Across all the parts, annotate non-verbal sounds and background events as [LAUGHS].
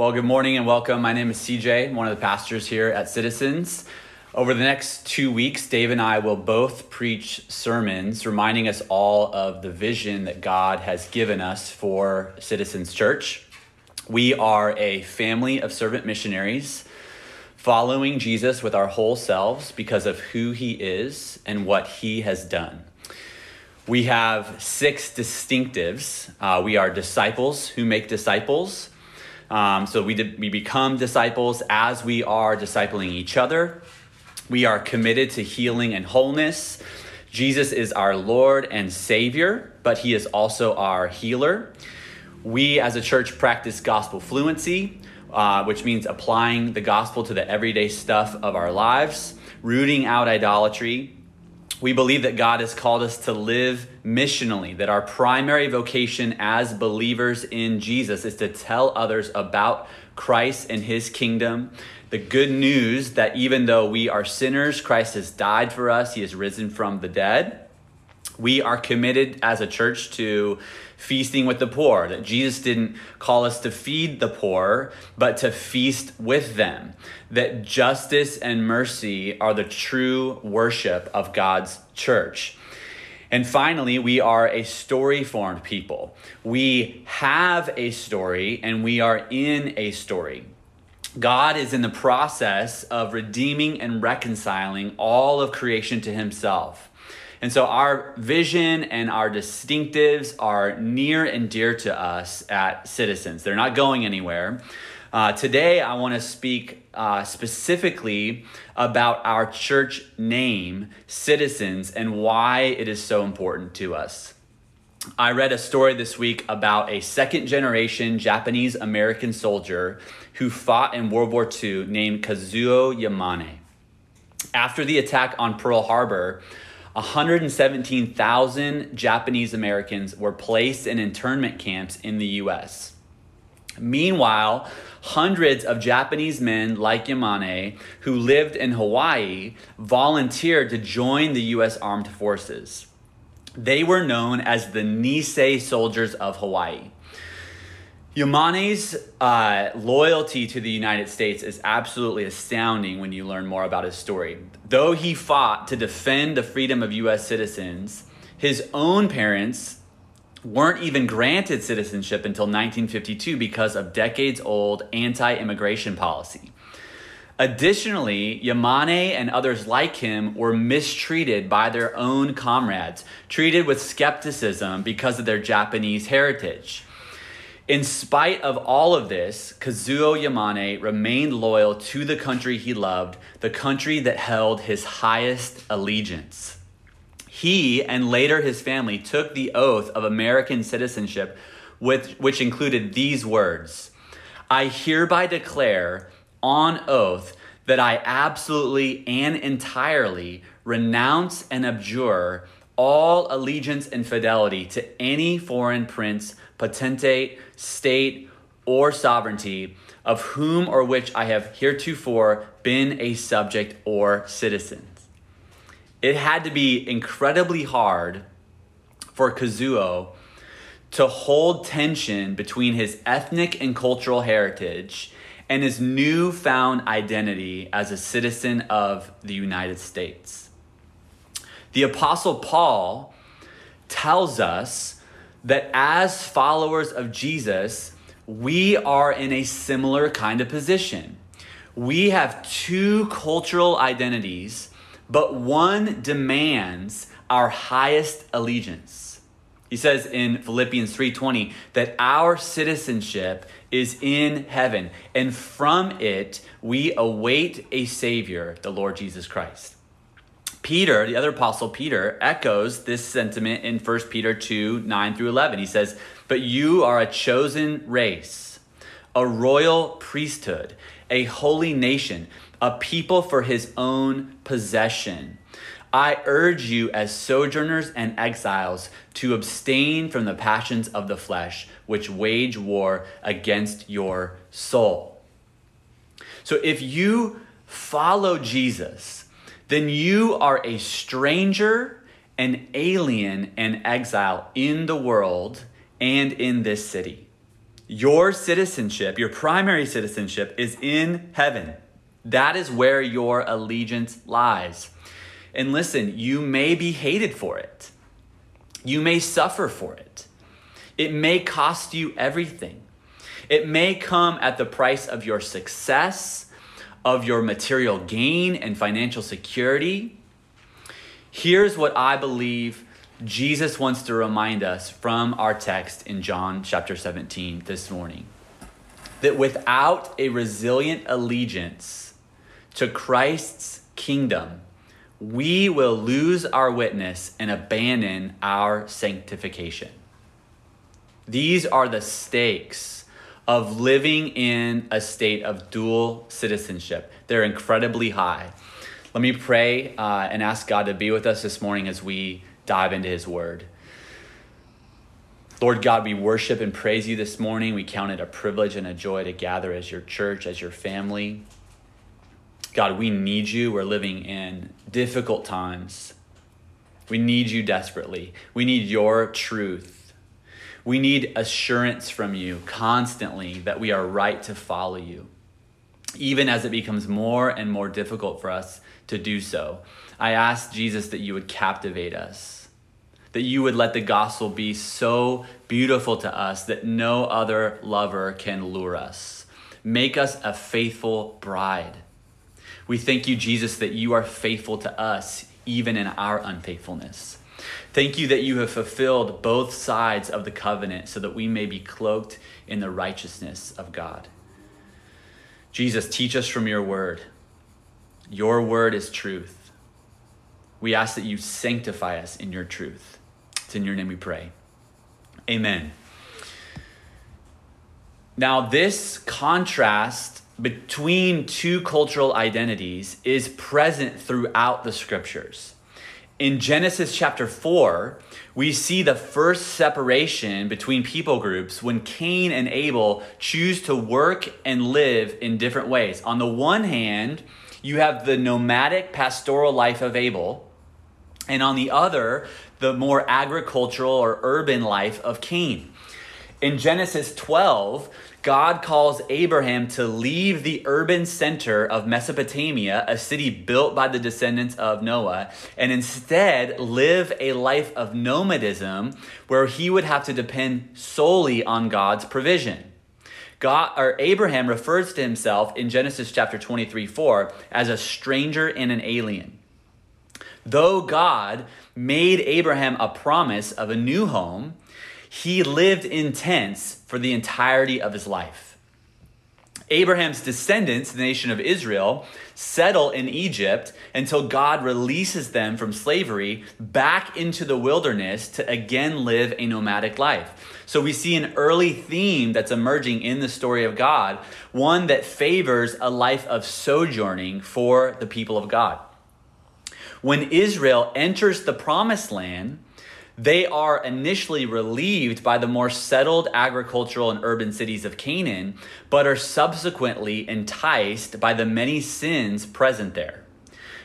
Well, good morning and welcome. My name is CJ, I'm one of the pastors here at Citizens. Over the next two weeks, Dave and I will both preach sermons reminding us all of the vision that God has given us for Citizens Church. We are a family of servant missionaries following Jesus with our whole selves because of who he is and what he has done. We have six distinctives. Uh, we are disciples who make disciples. Um, so we, did, we become disciples as we are discipling each other. We are committed to healing and wholeness. Jesus is our Lord and Savior, but He is also our healer. We as a church practice gospel fluency, uh, which means applying the gospel to the everyday stuff of our lives, rooting out idolatry. We believe that God has called us to live missionally, that our primary vocation as believers in Jesus is to tell others about Christ and his kingdom, the good news that even though we are sinners, Christ has died for us, he has risen from the dead. We are committed as a church to feasting with the poor, that Jesus didn't call us to feed the poor, but to feast with them, that justice and mercy are the true worship of God's church. And finally, we are a story formed people. We have a story and we are in a story. God is in the process of redeeming and reconciling all of creation to himself. And so our vision and our distinctives are near and dear to us at Citizens. They're not going anywhere. Uh, today, I want to speak uh, specifically about our church name, Citizens, and why it is so important to us. I read a story this week about a second generation Japanese American soldier who fought in World War II named Kazuo Yamane. After the attack on Pearl Harbor, 117,000 Japanese Americans were placed in internment camps in the US. Meanwhile, hundreds of Japanese men like Yamane who lived in Hawaii volunteered to join the US Armed Forces. They were known as the Nisei soldiers of Hawaii. Yamane's uh, loyalty to the United States is absolutely astounding when you learn more about his story. Though he fought to defend the freedom of U.S. citizens, his own parents weren't even granted citizenship until 1952 because of decades old anti immigration policy. Additionally, Yamane and others like him were mistreated by their own comrades, treated with skepticism because of their Japanese heritage. In spite of all of this, Kazuo Yamane remained loyal to the country he loved, the country that held his highest allegiance. He and later his family took the oath of American citizenship, which included these words I hereby declare on oath that I absolutely and entirely renounce and abjure all allegiance and fidelity to any foreign prince, potentate, state, or sovereignty of whom or which I have heretofore been a subject or citizen. It had to be incredibly hard for Kazuo to hold tension between his ethnic and cultural heritage and his newfound identity as a citizen of the United States. The Apostle Paul tells us that as followers of Jesus, we are in a similar kind of position. We have two cultural identities, but one demands our highest allegiance. He says in Philippians 3:20 that our citizenship is in heaven and from it we await a savior, the Lord Jesus Christ. Peter, the other apostle Peter, echoes this sentiment in 1 Peter 2 9 through 11. He says, But you are a chosen race, a royal priesthood, a holy nation, a people for his own possession I urge you, as sojourners and exiles, to abstain from the passions of the flesh, which wage war against your soul. So if you follow Jesus, then you are a stranger, an alien, and exile in the world and in this city. Your citizenship, your primary citizenship, is in heaven. That is where your allegiance lies. And listen, you may be hated for it, you may suffer for it, it may cost you everything. It may come at the price of your success, of your material gain and financial security. Here's what I believe Jesus wants to remind us from our text in John chapter 17 this morning that without a resilient allegiance to Christ's kingdom, we will lose our witness and abandon our sanctification. These are the stakes of living in a state of dual citizenship. They're incredibly high. Let me pray uh, and ask God to be with us this morning as we dive into His Word. Lord God, we worship and praise you this morning. We count it a privilege and a joy to gather as your church, as your family. God, we need you. We're living in difficult times. We need you desperately. We need your truth. We need assurance from you constantly that we are right to follow you, even as it becomes more and more difficult for us to do so. I ask Jesus that you would captivate us, that you would let the gospel be so beautiful to us that no other lover can lure us. Make us a faithful bride we thank you, Jesus, that you are faithful to us even in our unfaithfulness. Thank you that you have fulfilled both sides of the covenant so that we may be cloaked in the righteousness of God. Jesus, teach us from your word. Your word is truth. We ask that you sanctify us in your truth. It's in your name we pray. Amen. Now, this contrast between two cultural identities is present throughout the scriptures. In Genesis chapter 4, we see the first separation between people groups when Cain and Abel choose to work and live in different ways. On the one hand, you have the nomadic pastoral life of Abel, and on the other, the more agricultural or urban life of Cain. In Genesis 12, God calls Abraham to leave the urban center of Mesopotamia, a city built by the descendants of Noah, and instead live a life of nomadism where he would have to depend solely on God's provision. God or Abraham refers to himself in Genesis chapter 23 4 as a stranger and an alien. Though God made Abraham a promise of a new home, he lived in tents for the entirety of his life. Abraham's descendants, the nation of Israel, settle in Egypt until God releases them from slavery back into the wilderness to again live a nomadic life. So we see an early theme that's emerging in the story of God, one that favors a life of sojourning for the people of God. When Israel enters the promised land, they are initially relieved by the more settled agricultural and urban cities of Canaan, but are subsequently enticed by the many sins present there.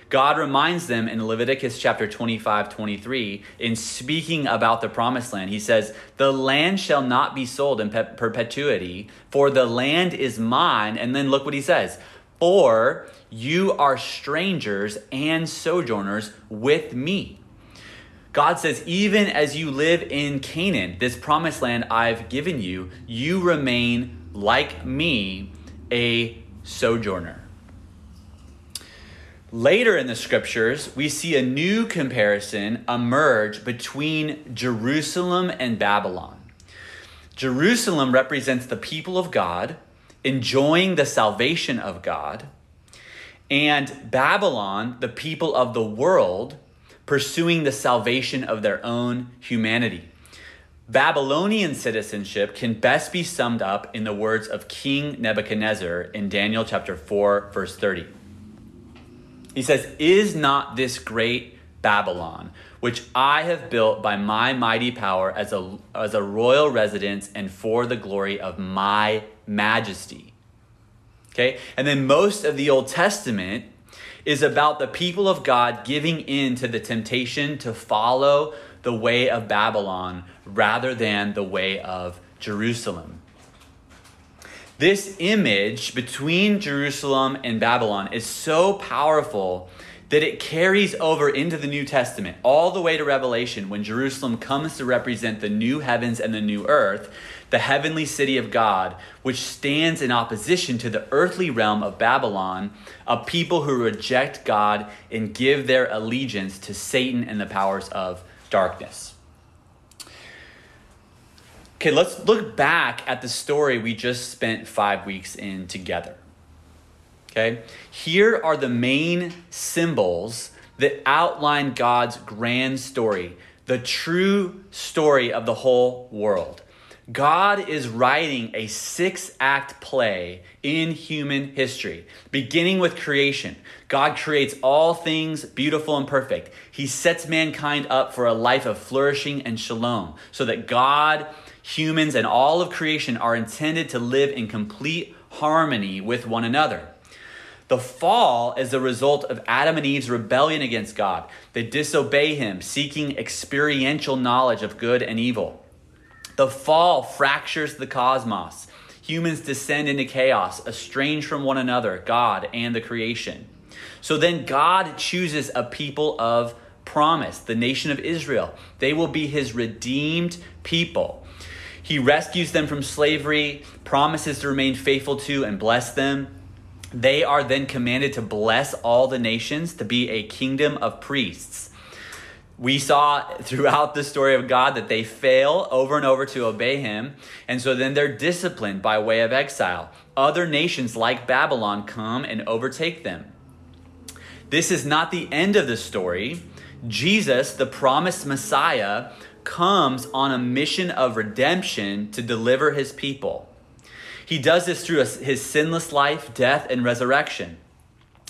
God reminds them in Leviticus chapter 25, 23, in speaking about the promised land, he says, The land shall not be sold in perpetuity, for the land is mine. And then look what he says, For you are strangers and sojourners with me. God says, even as you live in Canaan, this promised land I've given you, you remain like me, a sojourner. Later in the scriptures, we see a new comparison emerge between Jerusalem and Babylon. Jerusalem represents the people of God enjoying the salvation of God, and Babylon, the people of the world pursuing the salvation of their own humanity. Babylonian citizenship can best be summed up in the words of King Nebuchadnezzar in Daniel chapter 4, verse 30. He says, Is not this great Babylon, which I have built by my mighty power as a, as a royal residence and for the glory of my majesty? Okay, and then most of the Old Testament is about the people of God giving in to the temptation to follow the way of Babylon rather than the way of Jerusalem. This image between Jerusalem and Babylon is so powerful that it carries over into the New Testament, all the way to Revelation, when Jerusalem comes to represent the new heavens and the new earth, the heavenly city of God, which stands in opposition to the earthly realm of Babylon, a people who reject God and give their allegiance to Satan and the powers of darkness. Okay, let's look back at the story we just spent five weeks in together. Okay, here are the main symbols that outline God's grand story, the true story of the whole world. God is writing a six act play in human history, beginning with creation. God creates all things beautiful and perfect. He sets mankind up for a life of flourishing and shalom, so that God, humans, and all of creation are intended to live in complete harmony with one another. The fall is the result of Adam and Eve's rebellion against God. They disobey Him, seeking experiential knowledge of good and evil. The fall fractures the cosmos. Humans descend into chaos, estranged from one another, God, and the creation. So then God chooses a people of promise, the nation of Israel. They will be his redeemed people. He rescues them from slavery, promises to remain faithful to and bless them. They are then commanded to bless all the nations, to be a kingdom of priests we saw throughout the story of God that they fail over and over to obey him. And so then they're disciplined by way of exile. Other nations like Babylon come and overtake them. This is not the end of the story. Jesus, the promised Messiah, comes on a mission of redemption to deliver his people. He does this through his sinless life, death, and resurrection.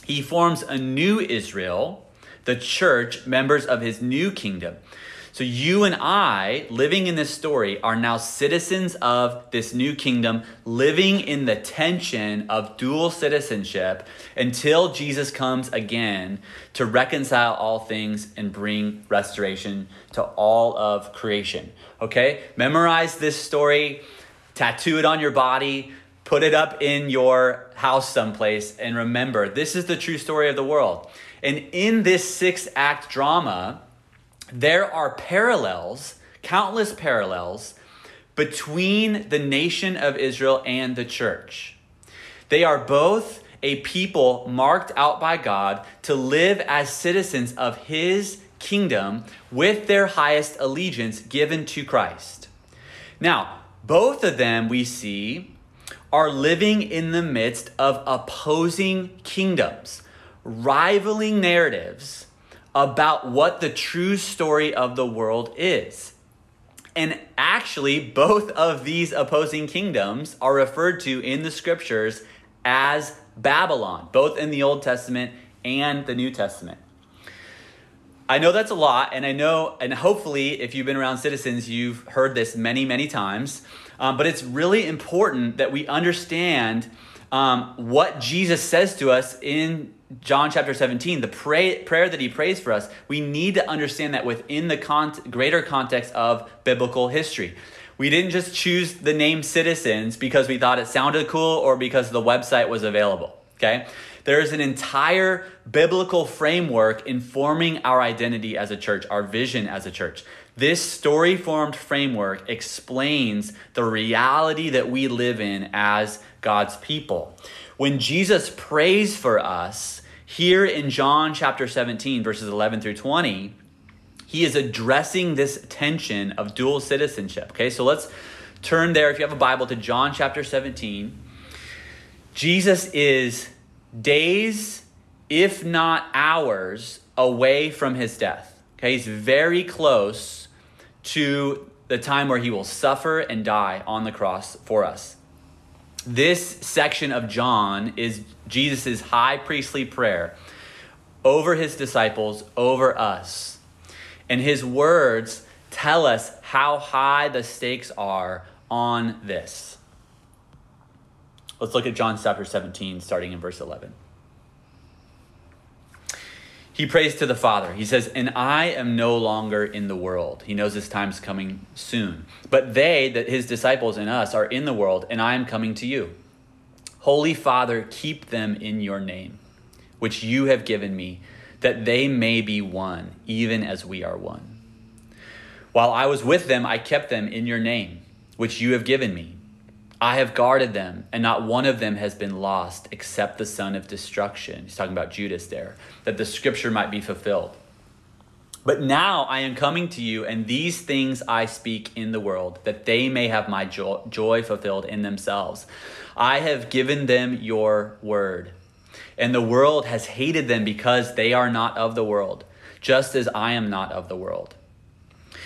He forms a new Israel the church, members of his new kingdom. So you and I, living in this story, are now citizens of this new kingdom, living in the tension of dual citizenship until Jesus comes again to reconcile all things and bring restoration to all of creation. Okay? Memorize this story, tattoo it on your body, put it up in your house someplace, and remember this is the true story of the world. And in this six act drama, there are parallels, countless parallels, between the nation of Israel and the church. They are both a people marked out by God to live as citizens of his kingdom with their highest allegiance given to Christ. Now, both of them we see are living in the midst of opposing kingdoms rivaling narratives about what the true story of the world is. And actually, both of these opposing kingdoms are referred to in the scriptures as Babylon, both in the Old Testament and the New Testament. I know that's a lot, and I know, and hopefully, if you've been around citizens, you've heard this many, many times. Um, but it's really important that we understand um, what Jesus says to us in John chapter 17, the pray, prayer that he prays for us, we need to understand that within the con- greater context of biblical history. We didn't just choose the name citizens because we thought it sounded cool or because the website was available. Okay? There is an entire biblical framework informing our identity as a church, our vision as a church. This story formed framework explains the reality that we live in as God's people. When Jesus prays for us, here in John chapter 17, verses 11 through 20, he is addressing this tension of dual citizenship. Okay, so let's turn there, if you have a Bible, to John chapter 17. Jesus is days, if not hours, away from his death. Okay, he's very close to the time where he will suffer and die on the cross for us. This section of John is Jesus' high priestly prayer over his disciples, over us. And his words tell us how high the stakes are on this. Let's look at John chapter 17, starting in verse 11. He prays to the Father. He says, And I am no longer in the world. He knows his time's coming soon. But they, that his disciples and us, are in the world, and I am coming to you. Holy Father, keep them in your name, which you have given me, that they may be one, even as we are one. While I was with them, I kept them in your name, which you have given me. I have guarded them, and not one of them has been lost except the son of destruction. He's talking about Judas there, that the scripture might be fulfilled. But now I am coming to you, and these things I speak in the world, that they may have my joy, joy fulfilled in themselves. I have given them your word, and the world has hated them because they are not of the world, just as I am not of the world.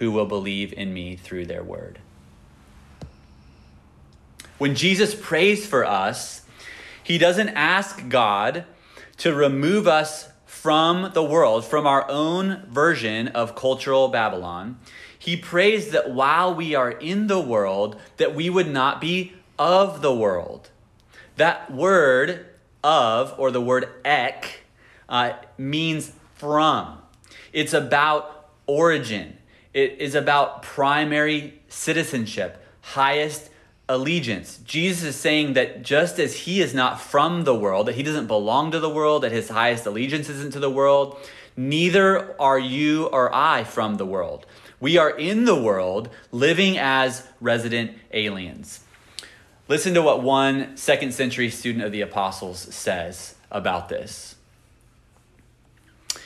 who will believe in me through their word. When Jesus prays for us, he doesn't ask God to remove us from the world, from our own version of cultural Babylon. He prays that while we are in the world, that we would not be of the world. That word of, or the word ek, uh, means from. It's about origin. It is about primary citizenship, highest allegiance. Jesus is saying that just as he is not from the world, that he doesn't belong to the world, that his highest allegiance isn't to the world, neither are you or I from the world. We are in the world living as resident aliens. Listen to what one second century student of the apostles says about this.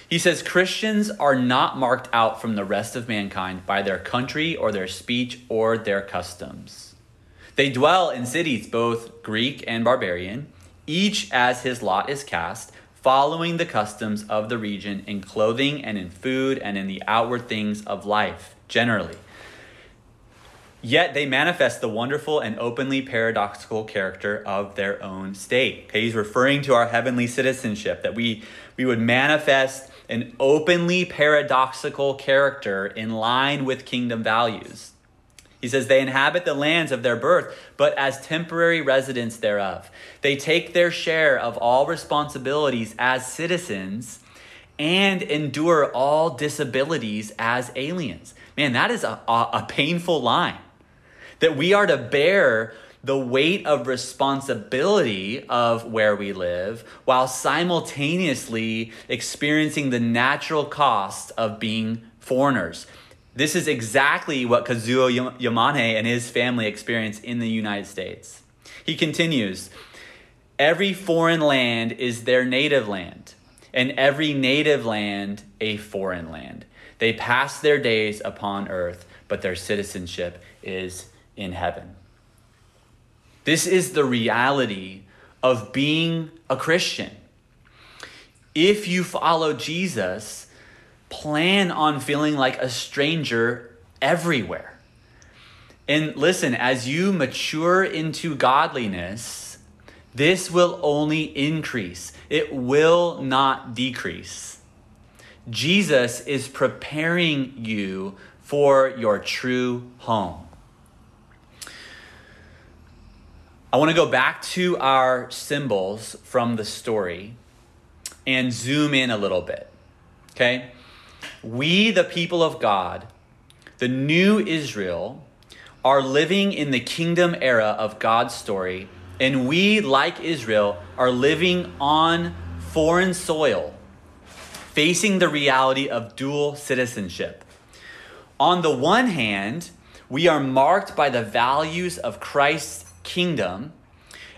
He says Christians are not marked out from the rest of mankind by their country or their speech or their customs. They dwell in cities both Greek and barbarian, each as his lot is cast, following the customs of the region in clothing and in food and in the outward things of life, generally. Yet they manifest the wonderful and openly paradoxical character of their own state. Okay, he's referring to our heavenly citizenship, that we, we would manifest an openly paradoxical character in line with kingdom values. He says, They inhabit the lands of their birth, but as temporary residents thereof. They take their share of all responsibilities as citizens and endure all disabilities as aliens. Man, that is a, a, a painful line. That we are to bear the weight of responsibility of where we live while simultaneously experiencing the natural cost of being foreigners this is exactly what Kazuo Yamane and his family experience in the United States. He continues Every foreign land is their native land, and every native land a foreign land. They pass their days upon earth, but their citizenship is in heaven. This is the reality of being a Christian. If you follow Jesus, plan on feeling like a stranger everywhere. And listen, as you mature into godliness, this will only increase, it will not decrease. Jesus is preparing you for your true home. I want to go back to our symbols from the story and zoom in a little bit. Okay? we, the people of God, the new Israel, are living in the kingdom era of God's story, and we, like Israel, are living on foreign soil, facing the reality of dual citizenship. On the one hand, we are marked by the values of Christ's kingdom,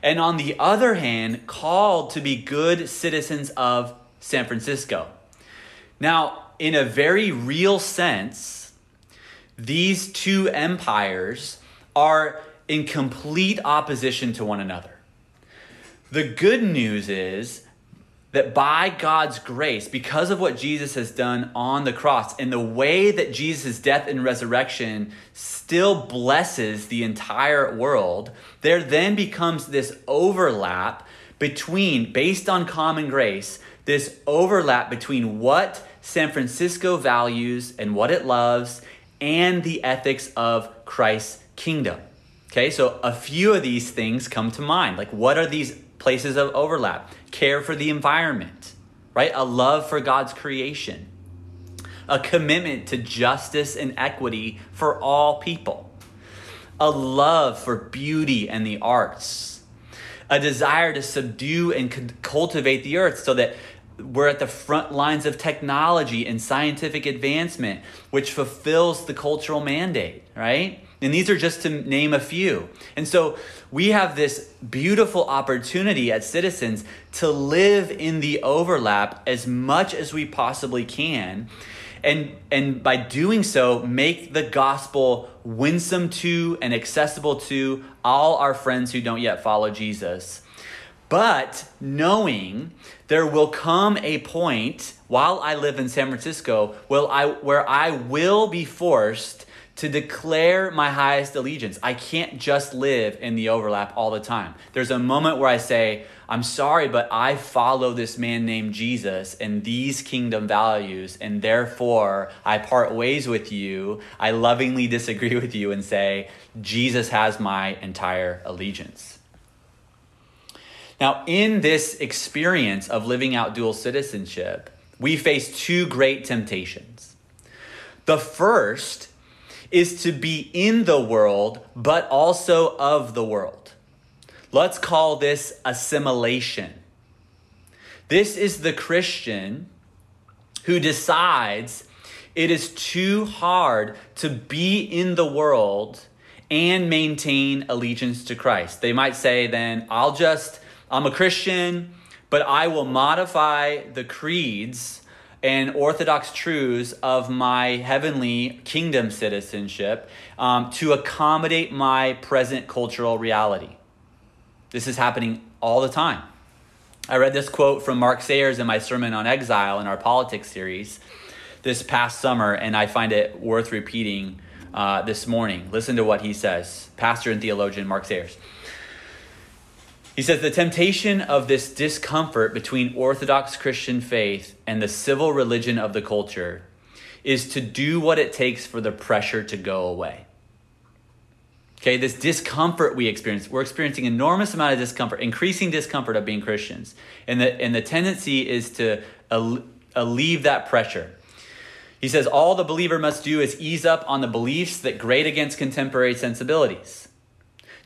and on the other hand, called to be good citizens of San Francisco. Now, in a very real sense, these two empires are in complete opposition to one another. The good news is that by God's grace, because of what Jesus has done on the cross, and the way that Jesus' death and resurrection still blesses the entire world, there then becomes this overlap between, based on common grace, this overlap between what San Francisco values and what it loves and the ethics of Christ's kingdom. Okay, so a few of these things come to mind. Like, what are these places of overlap? Care for the environment, right? A love for God's creation, a commitment to justice and equity for all people, a love for beauty and the arts, a desire to subdue and cultivate the earth so that we're at the front lines of technology and scientific advancement, which fulfills the cultural mandate, right? And these are just to name a few. And so we have this beautiful opportunity as citizens to live in the overlap as much as we possibly can. And, and by doing so, make the gospel winsome to and accessible to all our friends who don't yet follow Jesus. But knowing there will come a point while I live in San Francisco will I, where I will be forced to declare my highest allegiance. I can't just live in the overlap all the time. There's a moment where I say, I'm sorry, but I follow this man named Jesus and these kingdom values, and therefore I part ways with you. I lovingly disagree with you and say, Jesus has my entire allegiance. Now, in this experience of living out dual citizenship, we face two great temptations. The first is to be in the world, but also of the world. Let's call this assimilation. This is the Christian who decides it is too hard to be in the world and maintain allegiance to Christ. They might say, then, I'll just, I'm a Christian, but I will modify the creeds and orthodox truths of my heavenly kingdom citizenship um, to accommodate my present cultural reality. This is happening all the time. I read this quote from Mark Sayers in my sermon on exile in our politics series this past summer, and I find it worth repeating uh, this morning. Listen to what he says, pastor and theologian Mark Sayers. He says the temptation of this discomfort between Orthodox Christian faith and the civil religion of the culture is to do what it takes for the pressure to go away. Okay, this discomfort we experience, we're experiencing enormous amount of discomfort, increasing discomfort of being Christians. And the, and the tendency is to alleviate that pressure. He says, all the believer must do is ease up on the beliefs that grate against contemporary sensibilities.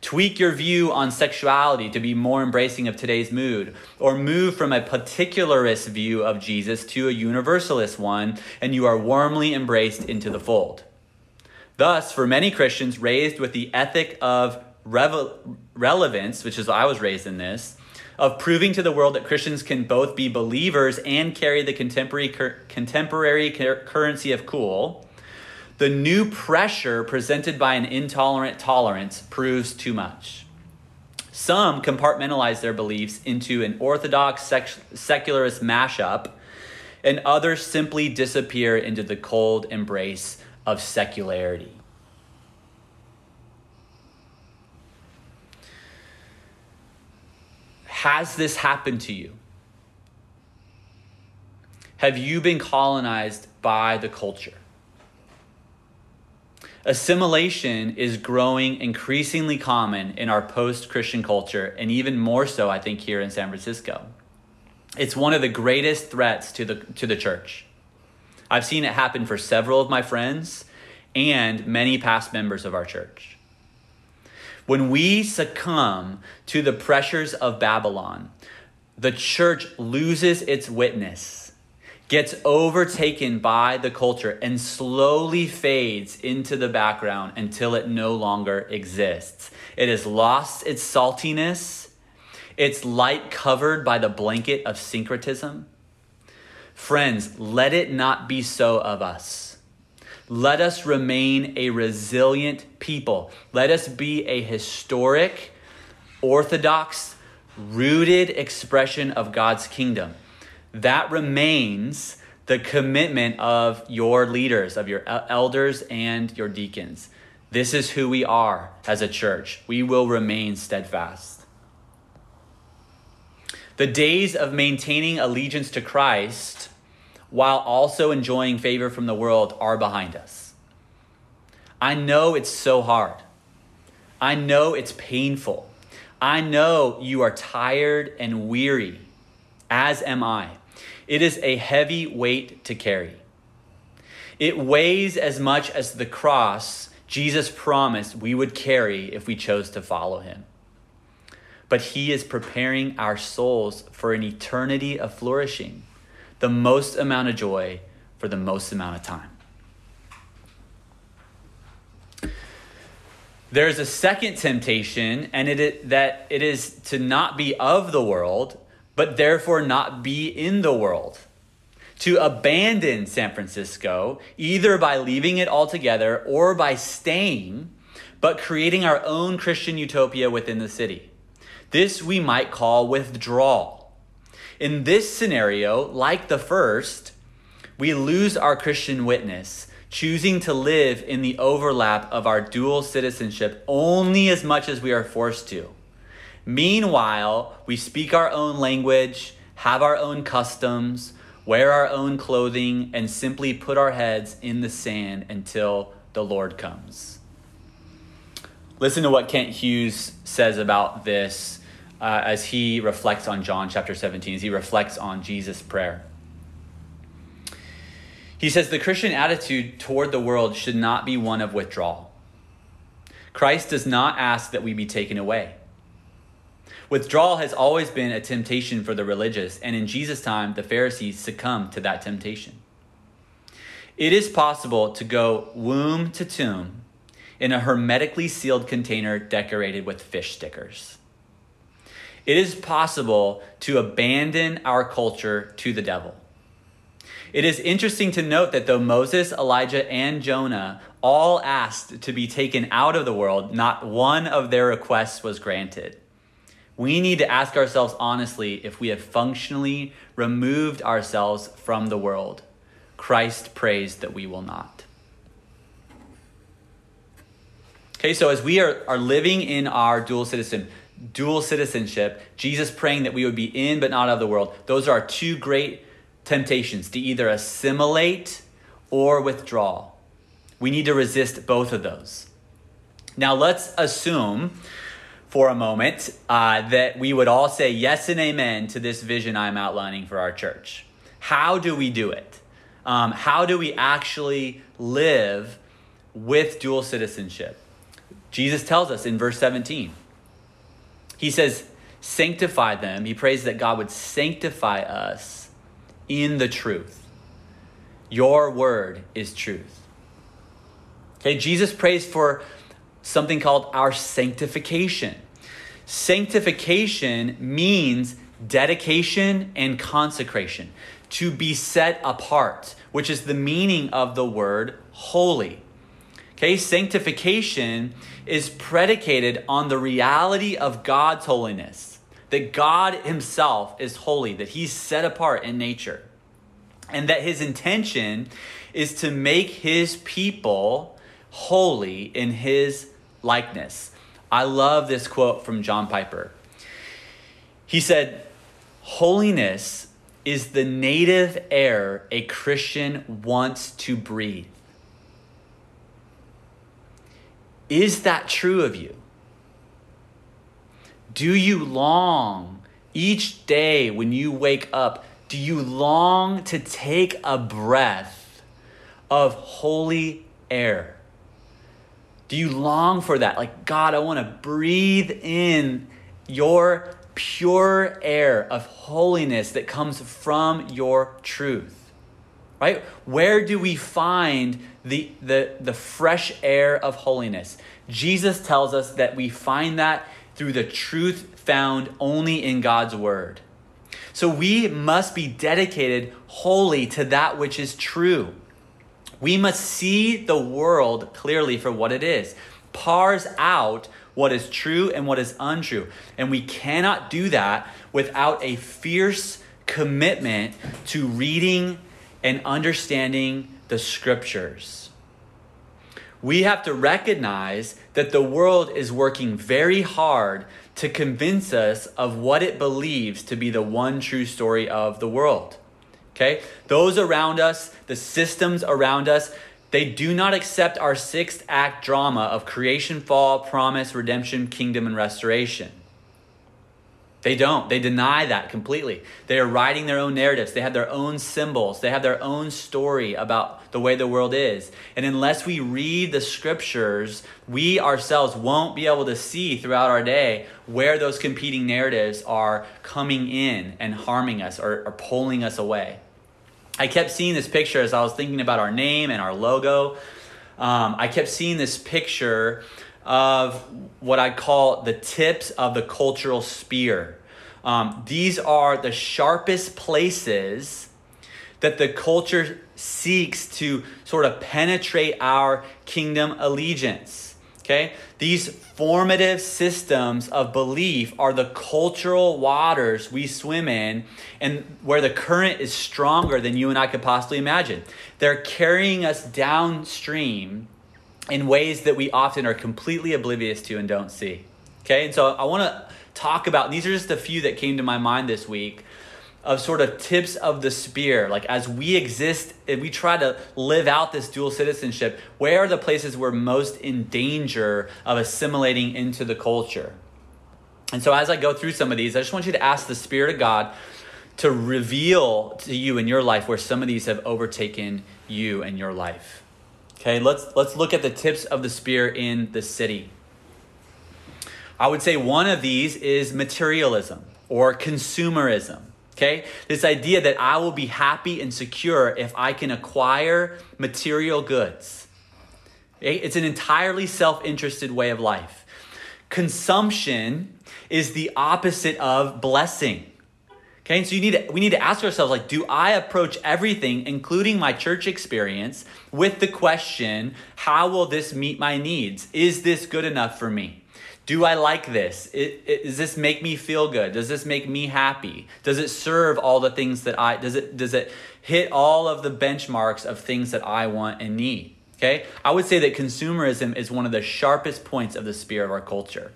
Tweak your view on sexuality to be more embracing of today's mood, or move from a particularist view of Jesus to a universalist one, and you are warmly embraced into the fold. Thus, for many Christians raised with the ethic of revel- relevance, which is why I was raised in this, of proving to the world that Christians can both be believers and carry the contemporary, cur- contemporary cur- currency of cool, the new pressure presented by an intolerant tolerance proves too much. Some compartmentalize their beliefs into an orthodox sec- secularist mashup, and others simply disappear into the cold embrace of secularity. Has this happened to you? Have you been colonized by the culture? Assimilation is growing increasingly common in our post Christian culture, and even more so, I think, here in San Francisco. It's one of the greatest threats to the, to the church. I've seen it happen for several of my friends and many past members of our church. When we succumb to the pressures of Babylon, the church loses its witness gets overtaken by the culture and slowly fades into the background until it no longer exists. It has lost its saltiness, its light covered by the blanket of syncretism. Friends, let it not be so of us. Let us remain a resilient people. Let us be a historic, orthodox, rooted expression of God's kingdom that remains the commitment of your leaders, of your elders and your deacons. This is who we are as a church. We will remain steadfast. The days of maintaining allegiance to Christ while also enjoying favor from the world are behind us. I know it's so hard. I know it's painful. I know you are tired and weary, as am I. It is a heavy weight to carry. It weighs as much as the cross Jesus promised we would carry if we chose to follow him. But he is preparing our souls for an eternity of flourishing, the most amount of joy for the most amount of time. There's a second temptation, and it is, that it is to not be of the world, but therefore not be in the world. To abandon San Francisco, either by leaving it altogether or by staying, but creating our own Christian utopia within the city. This we might call withdrawal. In this scenario, like the first, we lose our Christian witness choosing to live in the overlap of our dual citizenship only as much as we are forced to. Meanwhile, we speak our own language, have our own customs, wear our own clothing, and simply put our heads in the sand until the Lord comes. Listen to what Kent Hughes says about this uh, as he reflects on John chapter 17, as he reflects on Jesus' prayer. He says the Christian attitude toward the world should not be one of withdrawal. Christ does not ask that we be taken away. Withdrawal has always been a temptation for the religious, and in Jesus' time, the Pharisees succumbed to that temptation. It is possible to go womb to tomb in a hermetically sealed container decorated with fish stickers. It is possible to abandon our culture to the devil. It is interesting to note that though Moses, Elijah, and Jonah all asked to be taken out of the world, not one of their requests was granted. We need to ask ourselves honestly if we have functionally removed ourselves from the world. Christ prays that we will not. Okay, so as we are, are living in our dual citizen, dual citizenship, Jesus praying that we would be in but not of the world, those are our two great temptations to either assimilate or withdraw. We need to resist both of those. Now, let's assume for a moment uh, that we would all say yes and amen to this vision I'm outlining for our church. How do we do it? Um, how do we actually live with dual citizenship? Jesus tells us in verse 17. He says, Sanctify them. He prays that God would sanctify us in the truth. Your word is truth. Okay, Jesus prays for something called our sanctification. Sanctification means dedication and consecration, to be set apart, which is the meaning of the word holy. Okay, sanctification is predicated on the reality of God's holiness that God Himself is holy, that He's set apart in nature, and that His intention is to make His people holy in His likeness. I love this quote from John Piper. He said, Holiness is the native air a Christian wants to breathe. Is that true of you? Do you long each day when you wake up? Do you long to take a breath of holy air? Do you long for that? Like, God, I want to breathe in your pure air of holiness that comes from your truth. Right? Where do we find the, the, the fresh air of holiness? Jesus tells us that we find that through the truth found only in God's word. So we must be dedicated wholly to that which is true. We must see the world clearly for what it is, parse out what is true and what is untrue. And we cannot do that without a fierce commitment to reading and understanding the scriptures we have to recognize that the world is working very hard to convince us of what it believes to be the one true story of the world. Okay? Those around us, the systems around us, they do not accept our sixth act drama of creation, fall, promise, redemption, kingdom, and restoration. They don't. They deny that completely. They are writing their own narratives. They have their own symbols. They have their own story about the way the world is. And unless we read the scriptures, we ourselves won't be able to see throughout our day where those competing narratives are coming in and harming us or, or pulling us away. I kept seeing this picture as I was thinking about our name and our logo. Um, I kept seeing this picture of what I call the tips of the cultural spear. Um, these are the sharpest places that the culture seeks to sort of penetrate our kingdom allegiance. Okay? These formative systems of belief are the cultural waters we swim in and where the current is stronger than you and I could possibly imagine. They're carrying us downstream in ways that we often are completely oblivious to and don't see. Okay, and so I want to talk about these are just a few that came to my mind this week of sort of tips of the spear. Like as we exist and we try to live out this dual citizenship, where are the places we're most in danger of assimilating into the culture? And so as I go through some of these, I just want you to ask the Spirit of God to reveal to you in your life where some of these have overtaken you in your life. Okay, let's let's look at the tips of the spear in the city. I would say one of these is materialism or consumerism. Okay? This idea that I will be happy and secure if I can acquire material goods. It's an entirely self interested way of life. Consumption is the opposite of blessing. Okay, so you need to, we need to ask ourselves like, do I approach everything, including my church experience, with the question, how will this meet my needs? Is this good enough for me? Do I like this? It, it, does this make me feel good? Does this make me happy? Does it serve all the things that I does it does it hit all of the benchmarks of things that I want and need? Okay? I would say that consumerism is one of the sharpest points of the spear of our culture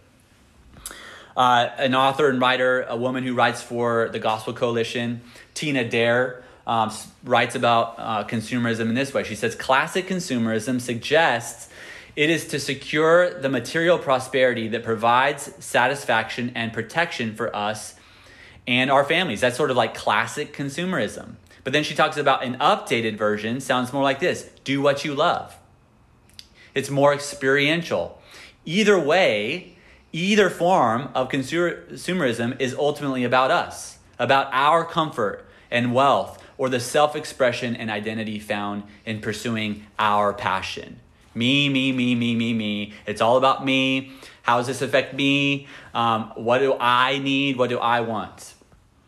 uh, an author and writer, a woman who writes for the Gospel Coalition, Tina Dare, um, writes about uh, consumerism in this way. She says, Classic consumerism suggests it is to secure the material prosperity that provides satisfaction and protection for us and our families. That's sort of like classic consumerism. But then she talks about an updated version, sounds more like this do what you love. It's more experiential. Either way, either form of consumerism is ultimately about us, about our comfort and wealth, or the self expression and identity found in pursuing our passion. Me, me, me, me, me, me. It's all about me. How does this affect me? Um, what do I need? What do I want?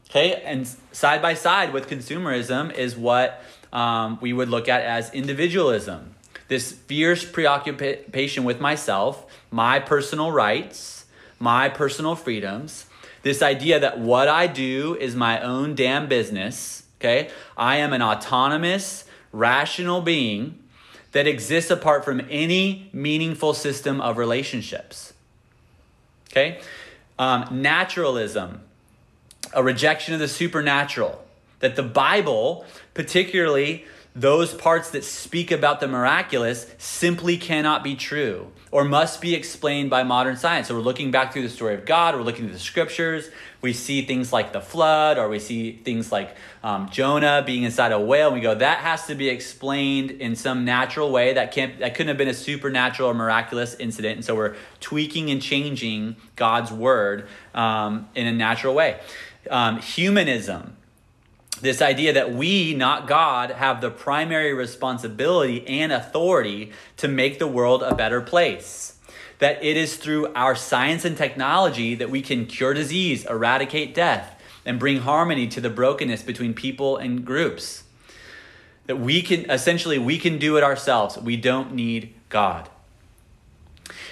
Okay, and side by side with consumerism is what um, we would look at as individualism. This fierce preoccupation with myself, my personal rights, my personal freedoms, this idea that what I do is my own damn business, okay? I am an autonomous, rational being that exists apart from any meaningful system of relationships. Okay? Um, naturalism, a rejection of the supernatural. That the Bible, particularly those parts that speak about the miraculous, simply cannot be true or must be explained by modern science. So we're looking back through the story of God, we're looking at the scriptures, we see things like the flood, or we see things like um, Jonah being inside a whale, and we go, that has to be explained in some natural way. That can't that couldn't have been a supernatural or miraculous incident. And so we're tweaking and changing God's word um, in a natural way. Um, humanism this idea that we, not God, have the primary responsibility and authority to make the world a better place. That it is through our science and technology that we can cure disease, eradicate death, and bring harmony to the brokenness between people and groups. That we can, essentially, we can do it ourselves. We don't need God.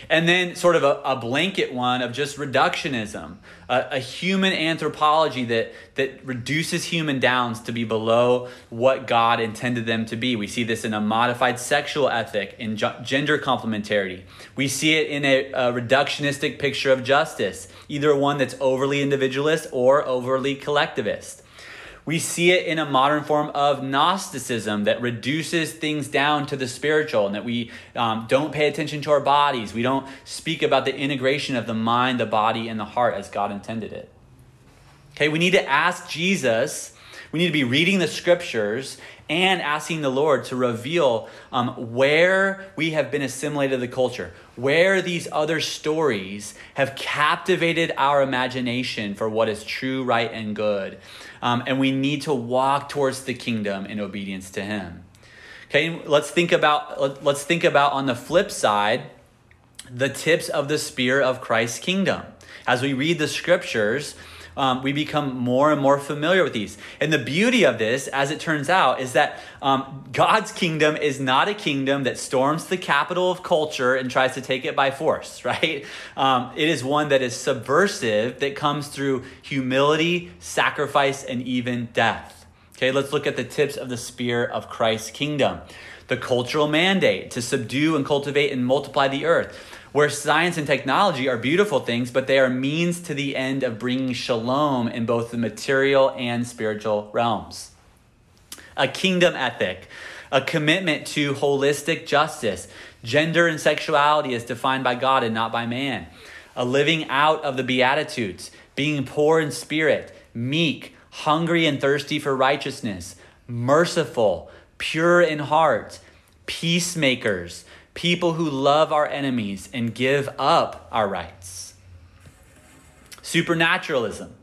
And then, sort of a, a blanket one of just reductionism, a, a, human anthropology that, that reduces human downs to be below what God intended them to be. We see this in a modified sexual ethic, in gender complementarity. We see it in a, a reductionistic picture of justice, either one that's overly individualist or overly collectivist. We see it in a modern form of Gnosticism that reduces things down to the spiritual and that we um, don't pay attention to our bodies. We don't speak about the integration of the mind, the body, and the heart as God intended it. Okay, we need to ask Jesus, we need to be reading the scriptures and asking the Lord to reveal um, where we have been assimilated to the culture, where these other stories have captivated our imagination for what is true, right, and good. Um, and we need to walk towards the kingdom in obedience to Him. Okay, let's think about let's think about on the flip side the tips of the spear of Christ's kingdom. As we read the scriptures, um, we become more and more familiar with these. And the beauty of this, as it turns out, is that um, God's kingdom is not a kingdom that storms the capital of culture and tries to take it by force, [LAUGHS] right? Um, it is one that is subversive, that comes through humility, sacrifice, and even death. Okay, let's look at the tips of the spear of Christ's kingdom. The cultural mandate to subdue and cultivate and multiply the earth where science and technology are beautiful things, but they are means to the end of bringing shalom in both the material and spiritual realms. A kingdom ethic, a commitment to holistic justice. Gender and sexuality is defined by God and not by man. A living out of the Beatitudes, being poor in spirit, meek, hungry and thirsty for righteousness, merciful, pure in heart, peacemakers people who love our enemies and give up our rights. Supernaturalism,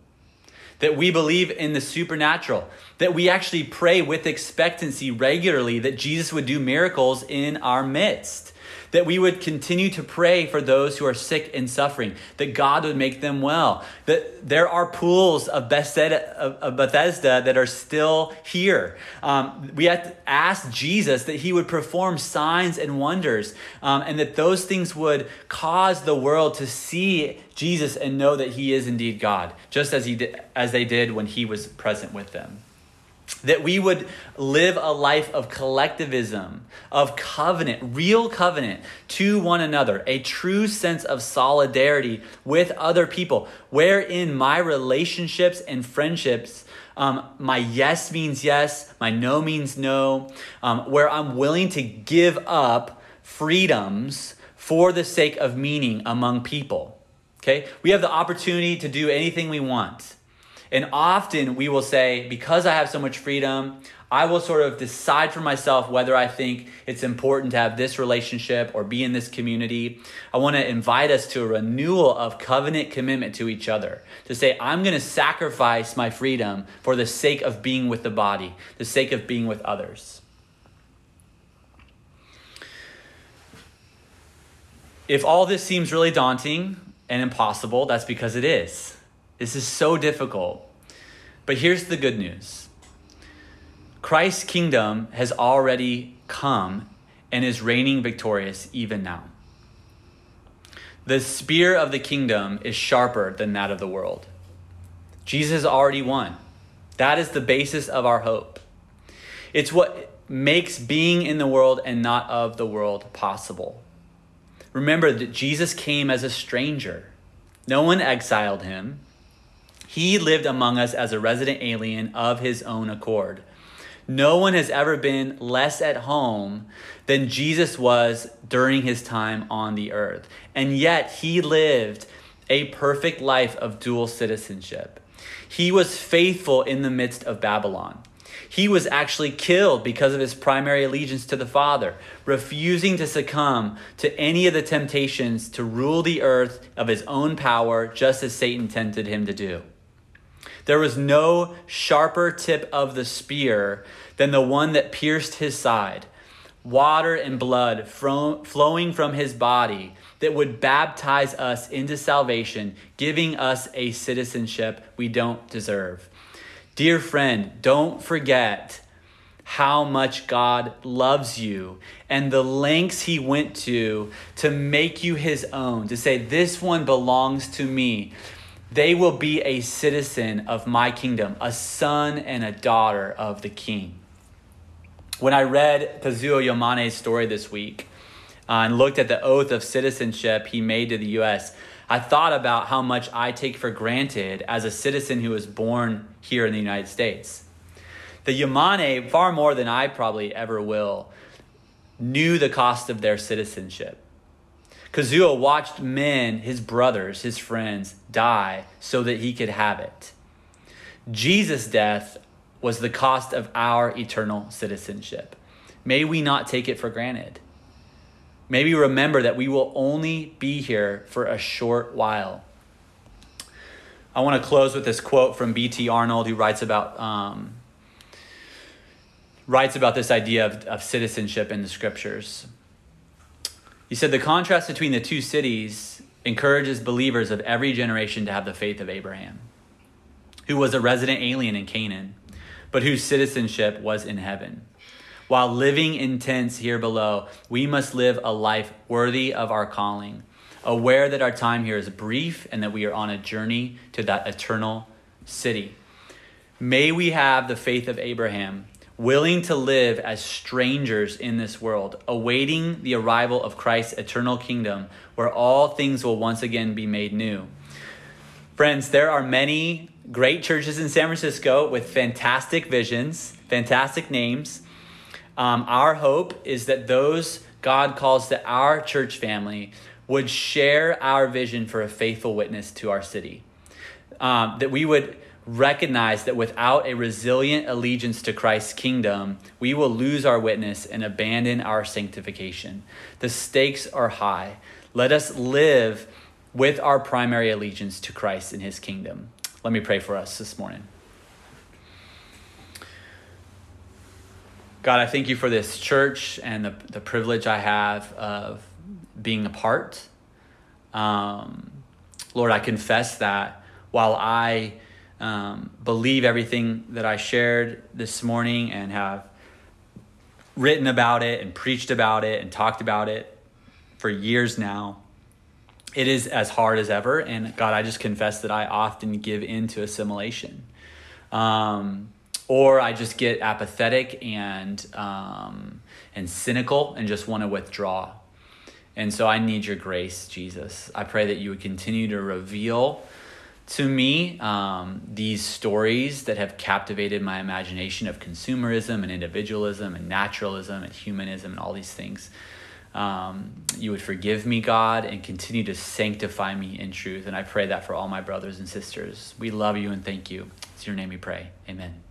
that we believe in the supernatural, that we actually pray with expectancy regularly that Jesus would do miracles in our midst that we would continue to pray for those who are sick and suffering, that God would make them well, that there are pools of Bethesda, of Bethesda that are still here. Um, we have to ask Jesus that he would perform signs and wonders, um, and that those things would cause the world to see Jesus and know that he is indeed God, just as, he did, as they did when he was present with them that we would live a life of collectivism, of covenant, real covenant to one another, a true sense of solidarity with other people, wherein my relationships and friendships, um, my yes means yes, my no means no, um, where I'm willing to give up freedoms for the sake of meaning among people. Okay? We have the opportunity to do anything we want. And often we will say, because I have so much freedom, I will sort of decide for myself whether I think it's important to have this relationship or be in this community. I want to invite us to a renewal of covenant commitment to each other. To say, I'm going to sacrifice my freedom for the sake of being with the body, the sake of being with others. If all this seems really daunting and impossible, that's because it is. This is so difficult. But here's the good news Christ's kingdom has already come and is reigning victorious even now. The spear of the kingdom is sharper than that of the world. Jesus already won. That is the basis of our hope. It's what makes being in the world and not of the world possible. Remember that Jesus came as a stranger. No one exiled him. He lived among us as a resident alien of his own accord. No one has ever been less at home than Jesus was during his time on the earth. And yet he lived a perfect life of dual citizenship. He was faithful in the midst of Babylon. He was actually killed because of his primary allegiance to the Father, refusing to succumb to any of the temptations to rule the earth of his own power, just as Satan tempted him to do. There was no sharper tip of the spear than the one that pierced his side, water and blood flowing from his body that would baptize us into salvation, giving us a citizenship we don't deserve. Dear friend, don't forget how much God loves you and the lengths he went to to make you his own, to say, This one belongs to me. They will be a citizen of my kingdom, a son and a daughter of the king. When I read Kazuo Yamane's story this week uh, and looked at the oath of citizenship he made to the U.S., I thought about how much I take for granted as a citizen who was born here in the United States. The Yamane, far more than I probably ever will, knew the cost of their citizenship. Kazuo watched men, his brothers, his friends, die so that he could have it. Jesus' death was the cost of our eternal citizenship. May we not take it for granted. Maybe remember that we will only be here for a short while. I want to close with this quote from B.T. Arnold, who writes about um, writes about this idea of, of citizenship in the scriptures. He said the contrast between the two cities encourages believers of every generation to have the faith of Abraham, who was a resident alien in Canaan, but whose citizenship was in heaven. While living in tents here below, we must live a life worthy of our calling, aware that our time here is brief and that we are on a journey to that eternal city. May we have the faith of Abraham willing to live as strangers in this world, awaiting the arrival of Christ's eternal kingdom, where all things will once again be made new. Friends, there are many great churches in San Francisco with fantastic visions, fantastic names. Um, our hope is that those God calls to our church family would share our vision for a faithful witness to our city. Um, that we would recognize that without a resilient allegiance to Christ's kingdom, we will lose our witness and abandon our sanctification. The stakes are high. Let us live with our primary allegiance to Christ and his kingdom. Let me pray for us this morning. God, I thank you for this church and the, the privilege I have of being a part. Um, Lord, I confess that while I um, believe everything that I shared this morning and have written about it and preached about it and talked about it for years now. It is as hard as ever. And God, I just confess that I often give in to assimilation. Um, or I just get apathetic and, um, and cynical and just want to withdraw. And so I need your grace, Jesus. I pray that you would continue to reveal to me, um, these stories that have captivated my imagination of consumerism and individualism and naturalism and humanism and all these things, um, you would forgive me, God, and continue to sanctify me in truth. And I pray that for all my brothers and sisters. We love you and thank you. It's your name we pray. Amen.